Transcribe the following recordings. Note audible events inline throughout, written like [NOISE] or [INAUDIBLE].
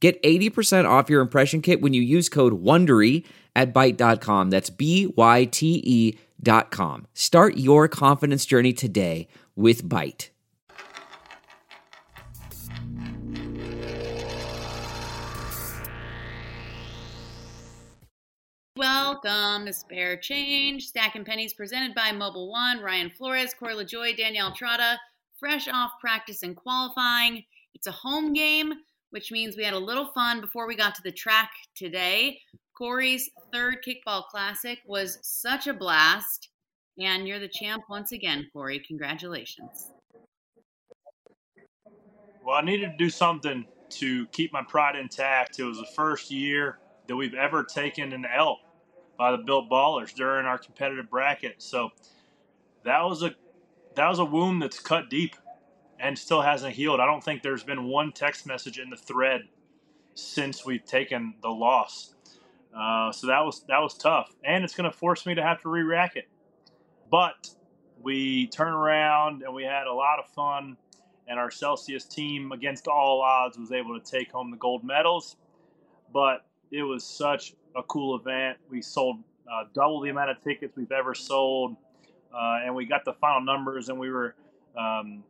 Get 80% off your impression kit when you use code WONDERY at Byte.com. That's B-Y-T-E dot com. Start your confidence journey today with Byte. Welcome to Spare Change. Stacking Pennies presented by Mobil 1. Ryan Flores, Corey LaJoie, Danielle Trotta. Fresh off practice and qualifying. It's a home game which means we had a little fun before we got to the track today. Corey's third kickball classic was such a blast, and you're the champ once again, Corey. Congratulations. Well, I needed to do something to keep my pride intact. It was the first year that we've ever taken an L by the Built Ballers during our competitive bracket. So that was a that was a wound that's cut deep and still hasn't healed. I don't think there's been one text message in the thread since we've taken the loss. Uh, so that was that was tough, and it's going to force me to have to re-rack it. But we turned around and we had a lot of fun, and our Celsius team, against all odds, was able to take home the gold medals. But it was such a cool event. We sold uh, double the amount of tickets we've ever sold, uh, and we got the final numbers, and we were um,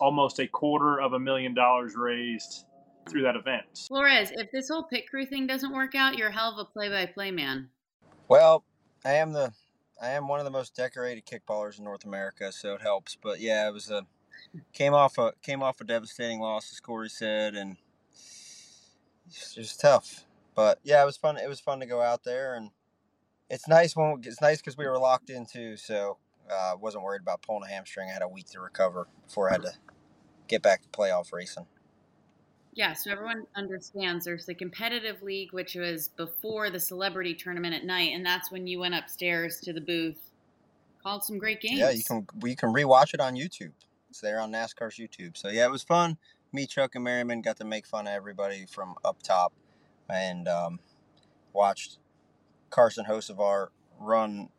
almost a quarter of a million dollars raised through that event. Flores, if this whole pit crew thing doesn't work out, you're a hell of a play-by-play man. Well, I am the I am one of the most decorated kickballers in North America, so it helps. But yeah, it was a came off a came off a devastating loss, as Corey said, and it was tough. But yeah, it was fun. It was fun to go out there, and it's nice when it's nice because we were locked in too. So uh, wasn't worried about pulling a hamstring. I had a week to recover before I had to get back to playoff racing. Yeah, so everyone understands there's the competitive league, which was before the celebrity tournament at night, and that's when you went upstairs to the booth, called some great games. Yeah, you can you can rewatch it on YouTube. It's there on NASCAR's YouTube. So yeah, it was fun. Me, Chuck, and Merriman got to make fun of everybody from up top, and um, watched Carson Hocevar run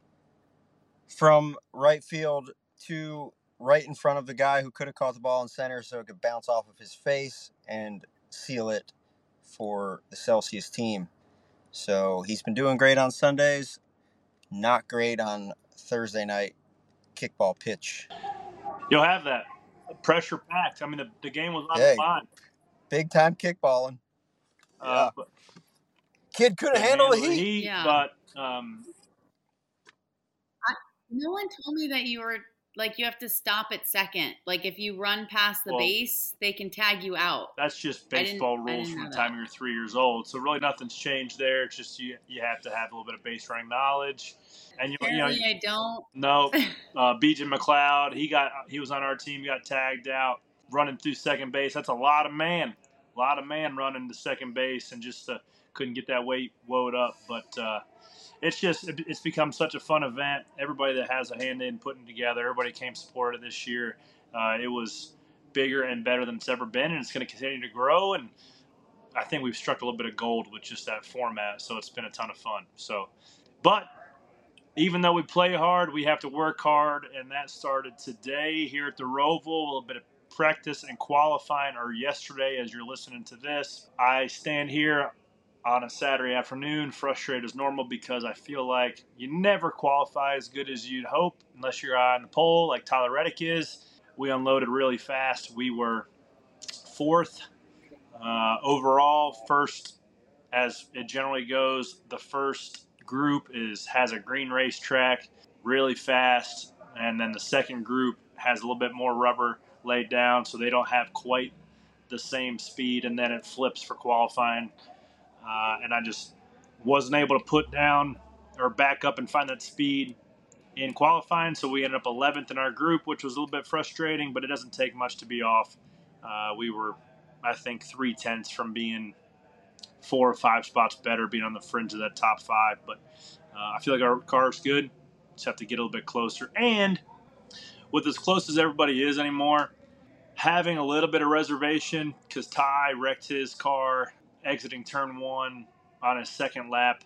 from right field to right in front of the guy who could have caught the ball in center so it could bounce off of his face and seal it for the Celsius team. So he's been doing great on Sundays, not great on Thursday night kickball pitch. You'll have that pressure packed. I mean, the, the game was on hey, the line. Big time kickballing. Uh, yeah. Kid couldn't handle, handle, the heat. heat yeah. But um, no one told me that you were like you have to stop at second. Like if you run past the well, base, they can tag you out. That's just baseball rules from the time you're three years old. So really nothing's changed there. It's just you you have to have a little bit of base running knowledge. And you, you know, I [LAUGHS] don't. No, uh, BJ McLeod, he got he was on our team, got tagged out running through second base. That's a lot of man, a lot of man running to second base, and just uh, couldn't get that weight woed up. But uh, it's just it's become such a fun event. Everybody that has a hand in putting together, everybody came supported this year. Uh, it was bigger and better than it's ever been, and it's going to continue to grow. And I think we've struck a little bit of gold with just that format, so it's been a ton of fun. So, but even though we play hard, we have to work hard, and that started today here at the Roval. A little bit of practice and qualifying, or yesterday as you're listening to this. I stand here on a Saturday afternoon, frustrated as normal because I feel like you never qualify as good as you'd hope unless you're on the pole like Tyler Reddick is. We unloaded really fast. We were fourth uh, overall, first as it generally goes. The first group is has a green racetrack, really fast, and then the second group has a little bit more rubber laid down, so they don't have quite the same speed, and then it flips for qualifying uh, and I just wasn't able to put down or back up and find that speed in qualifying. So we ended up 11th in our group, which was a little bit frustrating, but it doesn't take much to be off. Uh, we were, I think, three tenths from being four or five spots better, being on the fringe of that top five. But uh, I feel like our car's good. Just have to get a little bit closer. And with as close as everybody is anymore, having a little bit of reservation because Ty wrecked his car exiting turn one on his second lap.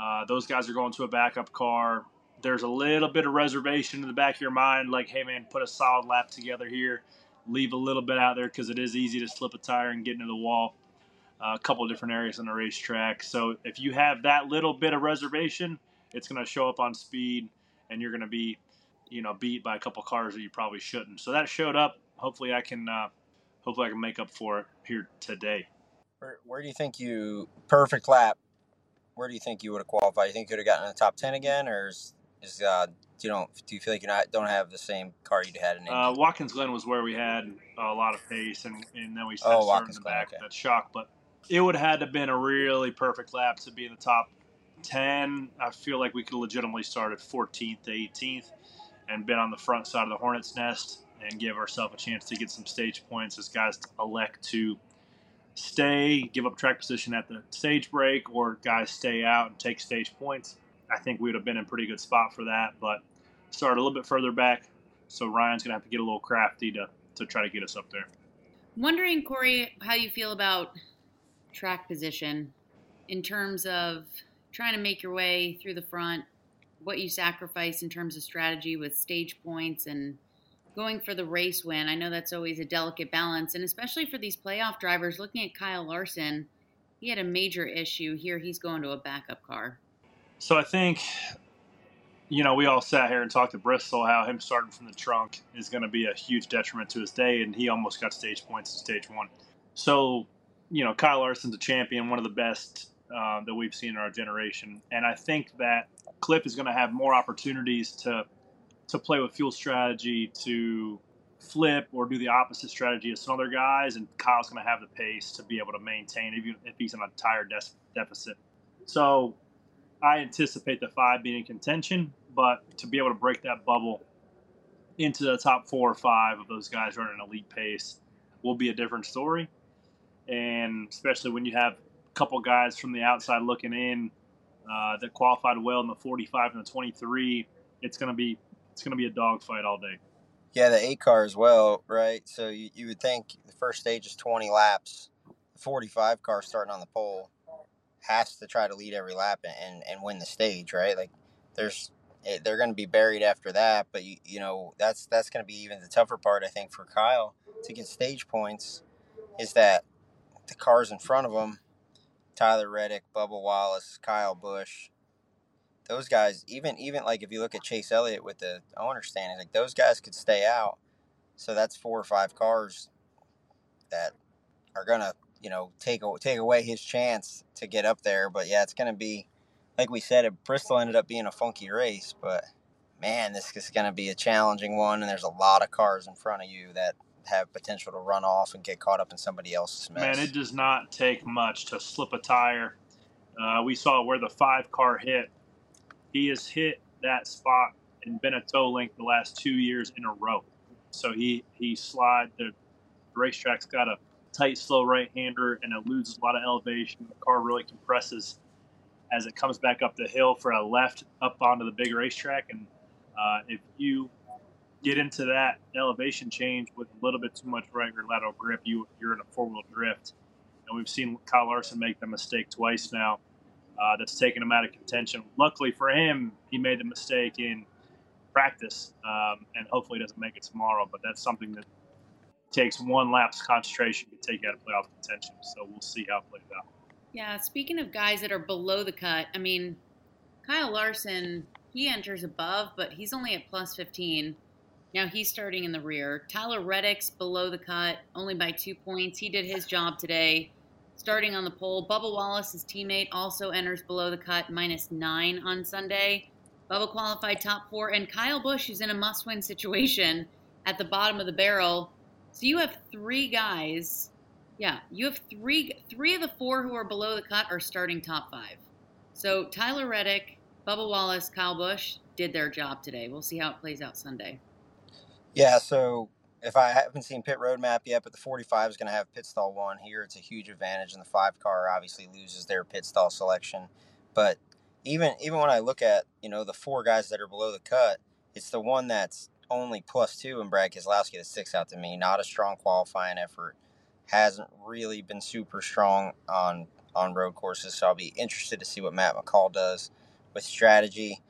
Uh, those guys are going to a backup car. There's a little bit of reservation in the back of your mind, like, hey man, put a solid lap together here. Leave a little bit out there because it is easy to slip a tire and get into the wall. Uh, a couple different areas on the racetrack. So if you have that little bit of reservation, it's going to show up on speed, and you're going to be, you know, beat by a couple cars that you probably shouldn't. So that showed up. Hopefully, I can, uh, hopefully, I can make up for it here today. Where, where do you think you perfect lap? Where do you think you would have qualified? You think you would have gotten in the top ten again, or is, is uh, do you don't do you feel like you not don't have the same car you had in? Uh, Watkins Glen was where we had a lot of pace, and, and then we started Oh, Watkins in the Glen, back. okay. That shock, but it would have had to been a really perfect lap to be in the top ten. I feel like we could legitimately start at 14th to 18th and been on the front side of the Hornets' nest and give ourselves a chance to get some stage points as guys elect to stay, give up track position at the stage break, or guys stay out and take stage points. I think we would have been in pretty good spot for that, but started a little bit further back, so Ryan's gonna have to get a little crafty to to try to get us up there. Wondering, Corey, how you feel about track position in terms of trying to make your way through the front, what you sacrifice in terms of strategy with stage points and going for the race win. I know that's always a delicate balance, and especially for these playoff drivers, looking at Kyle Larson, he had a major issue. Here he's going to a backup car. So I think, you know, we all sat here and talked to Bristol how him starting from the trunk is going to be a huge detriment to his day, and he almost got stage points in stage one. So, you know, Kyle Larson's a champion, one of the best uh, that we've seen in our generation, and I think that Cliff is going to have more opportunities to to play with fuel strategy, to flip or do the opposite strategy as some other guys, and Kyle's going to have the pace to be able to maintain even if he's in a tire deficit. So I anticipate the five being in contention, but to be able to break that bubble into the top four or five of those guys running elite pace will be a different story. And especially when you have a couple guys from the outside looking in uh, that qualified well in the 45 and the 23, it's going to be it's going to be a dogfight all day. Yeah, the eight car as well, right? So you, you would think the first stage is 20 laps. The 45 car starting on the pole has to try to lead every lap and, and win the stage, right? Like there's eh, they're going to be buried after that, but you, you know that's that's going to be even the tougher part I think for Kyle to get stage points is that the cars in front of him, Tyler Reddick, Bubba Wallace, Kyle Busch, those guys, even even like if you look at Chase Elliott with the owner standing, like those guys could stay out. So that's four or five cars that are gonna, you know, take take away his chance to get up there. But yeah, it's gonna be, like we said, Bristol ended up being a funky race, but man, this is gonna be a challenging one, and there's a lot of cars in front of you that have potential to run off and get caught up in somebody else's mess. Man, it does not take much to slip a tire. Uh, we saw where the five car hit. He has hit that spot and been a toe link the last two years in a row. So he he slide the racetrack's got a tight, slow right hander and it loses a lot of elevation. The car really compresses as it comes back up the hill for a left up onto the big racetrack. And uh, if you get into that elevation change with a little bit too much right rear lateral grip, you you're in a four wheel drift. And we've seen Kyle Larson make the mistake twice now. Uh, that's taken him out of contention. Luckily for him, he made the mistake in practice, um, and hopefully doesn't make it tomorrow. But that's something that takes one lap's concentration to take out of playoff contention. So we'll see how it plays out. Yeah, speaking of guys that are below the cut, I mean, Kyle Larson, he enters above, but he's only at plus 15. Now he's starting in the rear. Tyler Reddick's below the cut, only by two points. He did his job today, starting on the pole. Bubba Wallace, his teammate, also enters below the cut, minus nine on Sunday. Bubba qualified top four, and Kyle Busch, who's in a must win situation at the bottom of the barrel. So you have three guys yeah, you have three three of the four who are below the cut are starting top five. So Tyler Reddick, Bubba Wallace, Kyle Busch did their job today. We'll see how it plays out Sunday. Yeah, so if I haven't seen pit road map yet, but the 45 is going to have pit stall one here. It's a huge advantage, and the five car obviously loses their pit stall selection. But even even when I look at you know the four guys that are below the cut, it's the one that's only plus two, and Brad Keselowski that sticks out to me. Not a strong qualifying effort, hasn't really been super strong on on road courses. So I'll be interested to see what Matt McCall does with strategy.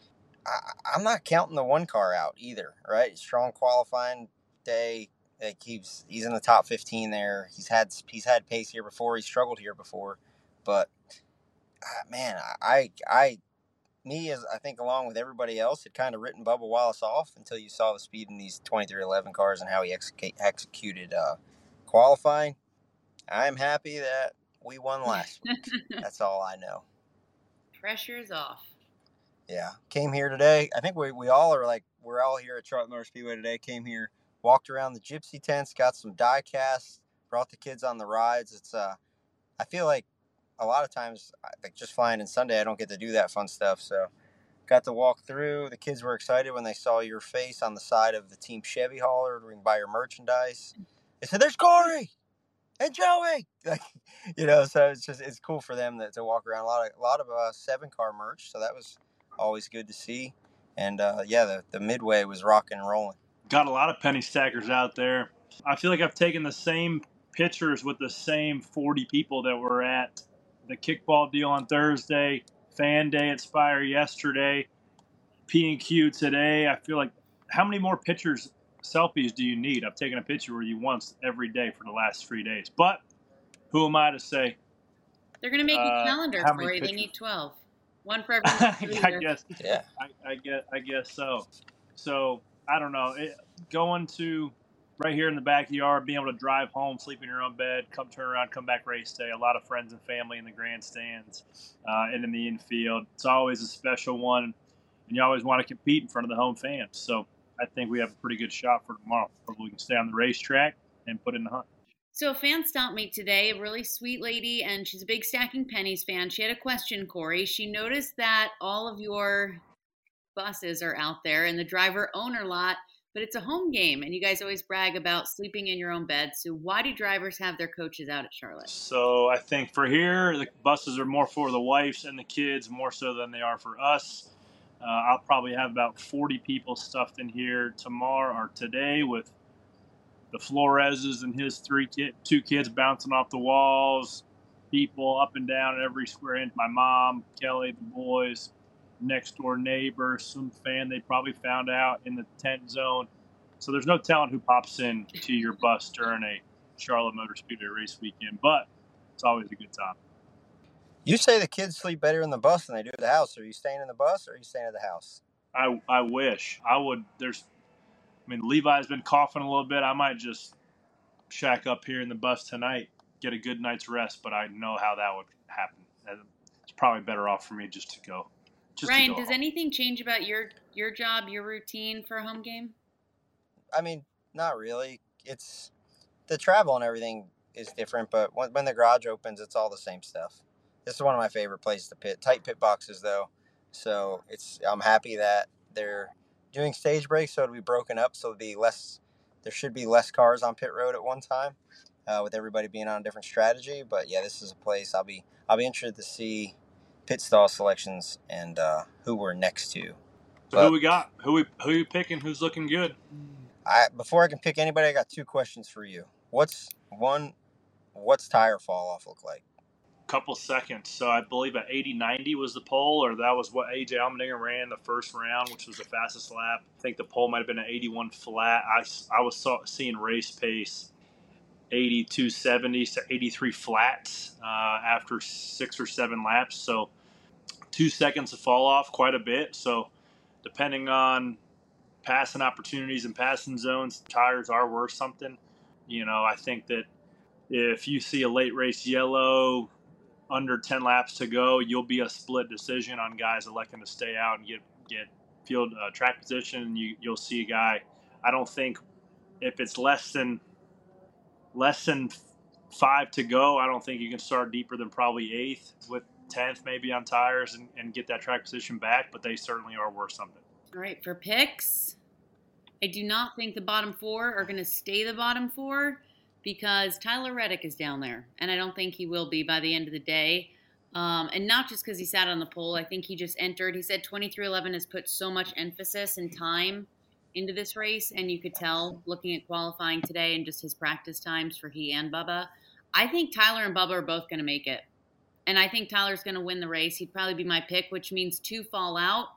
I, I'm not counting the one car out either, right? Strong qualifying day. Like he's he's in the top 15 there. He's had he's had pace here before. He struggled here before, but uh, man, I I me as I think along with everybody else had kind of written Bubba Wallace off until you saw the speed in these 2311 cars and how he executed uh, qualifying. I'm happy that we won last week. [LAUGHS] That's all I know. Pressure's off. Yeah. Came here today. I think we, we all are like, we're all here at Charlotte Motor Speedway today. Came here, walked around the gypsy tents, got some die casts, brought the kids on the rides. It's, uh, I feel like a lot of times, like just flying in Sunday, I don't get to do that fun stuff. So got to walk through. The kids were excited when they saw your face on the side of the Team Chevy hauler to buy your merchandise. They said, There's Corey LaJoie. [LAUGHS] Like, you know, so it's just it's cool for them that, to walk around a lot of a lot of uh, seven car merch. So that was always good to see. And uh, yeah, the, the midway was rocking and rolling. Got a lot of penny stackers out there. I feel like I've taken the same pictures with the same 40 people that were at the kickball deal on Thursday, fan day at Spire yesterday, P and Q today. I feel like how many more pictures selfies do you need? I've taken a picture with you once every day for the last three days. But who am I to say? They're going to make uh, a calendar for you. They need 12. One for every [LAUGHS] I guess. Yeah. I, I, guess, I guess so. So, I don't know. It, going to right here in the backyard, being able to drive home, sleep in your own bed, come turn around, come back race day. A lot of friends and family in the grandstands uh, and in the infield. It's always a special one, and you always want to compete in front of the home fans. So I think we have a pretty good shot for tomorrow. Hopefully, we can stay on the racetrack and put in the hunt. So a fan stopped me today, a really sweet lady, and she's a big Stacking Pennies fan. She had a question, Corey. She noticed that all of your buses are out there in the driver owner lot, but it's a home game, and you guys always brag about sleeping in your own bed. So why do drivers have their coaches out at Charlotte? So I think for here, the buses are more for the wives and the kids, more so than they are for us. Uh, I'll probably have about 40 people stuffed in here tomorrow or today with the Floreses and his three kid, two kids bouncing off the walls, people up and down every square inch. My mom, Kelly, the boys, next door neighbor, some fan they probably found out in the tent zone. So there's no telling who pops in to your bus during a Charlotte Motor Speedway race weekend, but it's always a good time. You say the kids sleep better in the bus than they do at the house. Are you staying in the bus or are you staying at the house? I I wish I would. There's, I mean, Levi's been coughing a little bit. I might just shack up here in the bus tonight, get a good night's rest. But I know how that would happen. It's probably better off for me just to go. Just Ryan, does home. anything change about your your job, your routine for a home game? I mean, not really. It's the travel and everything is different, but when, when the garage opens, it's all the same stuff. This is one of my favorite places to pit. Tight pit boxes though, so it's I'm happy that they're doing stage breaks, so it'll be broken up, so it'll be less. There should be less cars on pit road at one time, uh, with everybody being on a different strategy. But yeah, this is a place I'll be I'll be interested to see pit stall selections and uh, who we're next to. So but, who we got? Who we who you picking? Who's looking good? I before I can pick anybody, I got two questions for you. What's one? What's tire fall off look like? couple seconds. So I believe at 80 90 was the pole, or that was what AJ Allmendinger ran the first round, which was the fastest lap. I think the pole might have been an 81 flat. I, I was saw, seeing race pace 82 70 to 83 flats uh, after six or seven laps. So two seconds to fall off quite a bit. So depending on passing opportunities and passing zones, tires are worth something. You know, I think that if you see a late race yellow, under 10 laps to go, you'll be a split decision on guys electing to stay out and get get field uh, track position. You you'll see a guy. I don't think if it's less than less than five to go, I don't think you can start deeper than probably eighth with tenth maybe on tires and, and get that track position back. But they certainly are worth something. All right, for picks, I do not think the bottom four are going to stay the bottom four because Tyler Reddick is down there, and I don't think he will be by the end of the day. Um, and not just because he sat on the pole. I think he just entered. He said 2311 has put so much emphasis and time into this race, and you could tell looking at qualifying today and just his practice times for he and Bubba. I think Tyler and Bubba are both going to make it. And I think Tyler's going to win the race. He'd probably be my pick, which means two fall out.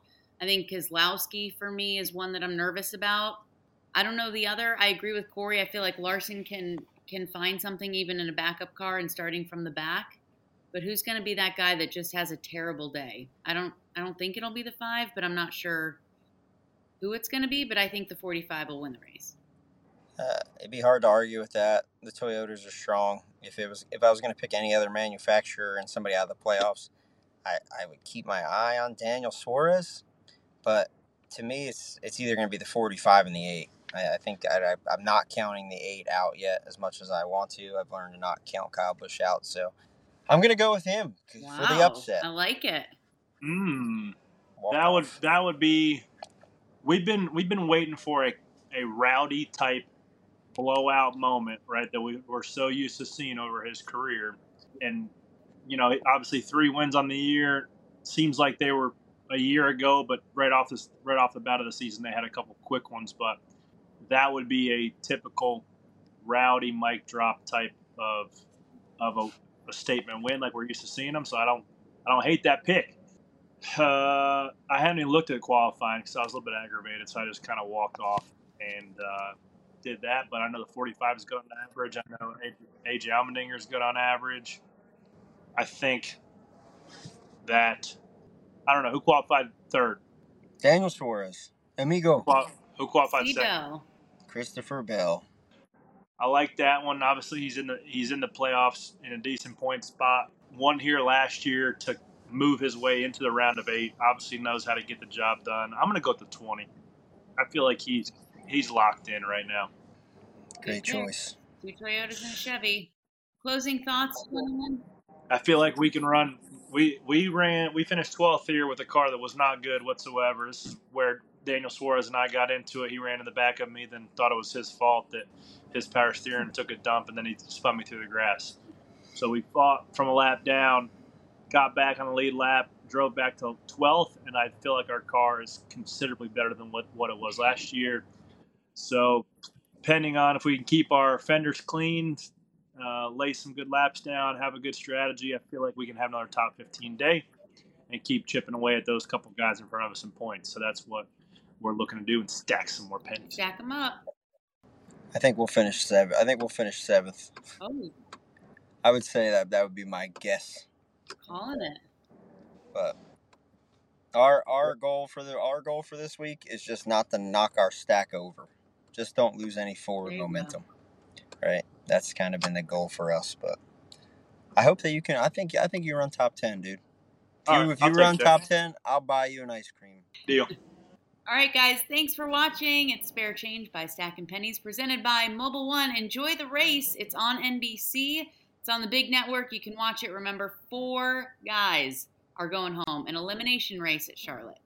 I think Keselowski for me is one that I'm nervous about. I don't know the other. I agree with Corey. I feel like Larson can can find something even in a backup car and starting from the back. But who's going to be that guy that just has a terrible day? I don't I don't think it'll be the 5, but I'm not sure who it's going to be, but I think the 45 will win the race. Uh, it'd be hard to argue with that. The Toyotas are strong. If it was, if I was going to pick any other manufacturer and somebody out of the playoffs, I, I would keep my eye on Daniel Suarez. But to me, it's it's either going to be the 45 and the eight. I, I think I, I, am not counting the eight out yet as much as I want to. I've learned to not count Kyle Busch out, so I'm going to go with him wow, for the upset. I like it. Mm, that would that would be. We've been we've been waiting for a, a rowdy type blowout moment, right? That we were so used to seeing over his career, and you know, obviously three wins on the year seems like they were a year ago, but right off this right off the bat of the season, they had a couple quick ones. But that would be a typical rowdy mic drop type of of a, a statement win, like we're used to seeing them. So I don't I don't hate that pick. Uh, I hadn't even looked at qualifying because I was a little bit aggravated, so I just kind of walked off and uh, did that. But I know the 45 is good on average. I know AJ Allmendinger is good on average. I think that I don't know who qualified third. Daniel Suarez, amigo. Who qualified second? Christopher Bell. I like that one. Obviously, he's in the he's in the playoffs in a decent point spot. Won here last year to move his way into the round of eight. Obviously, knows how to get the job done. I'm going to go with the twenty. I feel like he's he's locked in right now. Great choice. Two Toyotas and a Chevy. Closing thoughts, gentlemen. I feel like we can run. We we ran. We finished 12th here with a car that was not good whatsoever. This is where Daniel Suarez and I got into it. He ran in the back of me, then thought it was his fault that his power steering took a dump, and then he spun me through the grass. So we fought from a lap down, got back on the lead lap, drove back to 12th, and I feel like our car is considerably better than what, what it was last year. So, depending on if we can keep our fenders clean, uh, lay some good laps down, have a good strategy, I feel like we can have another top 15 day and keep chipping away at those couple guys in front of us in points. So that's what we're looking to do and stack some more pennies. Stack them up. I think we'll finish seventh. I think we'll finish seventh. Oh. I would say that that would be my guess. Calling it. But our our goal for the our goal for this week is just not to knock our stack over. Just don't lose any forward momentum. Go. Right. That's kind of been the goal for us. But I hope that you can. I think I think you run top ten, dude. If you, right, if you run top ten, I'll buy you an ice cream. Deal. All right, guys, thanks for watching. It's Spare Change by Stacking Pennies, presented by Mobil 1. Enjoy the race. It's on NBC. It's on the big network. You can watch it. Remember, four guys are going home. An elimination race at Charlotte.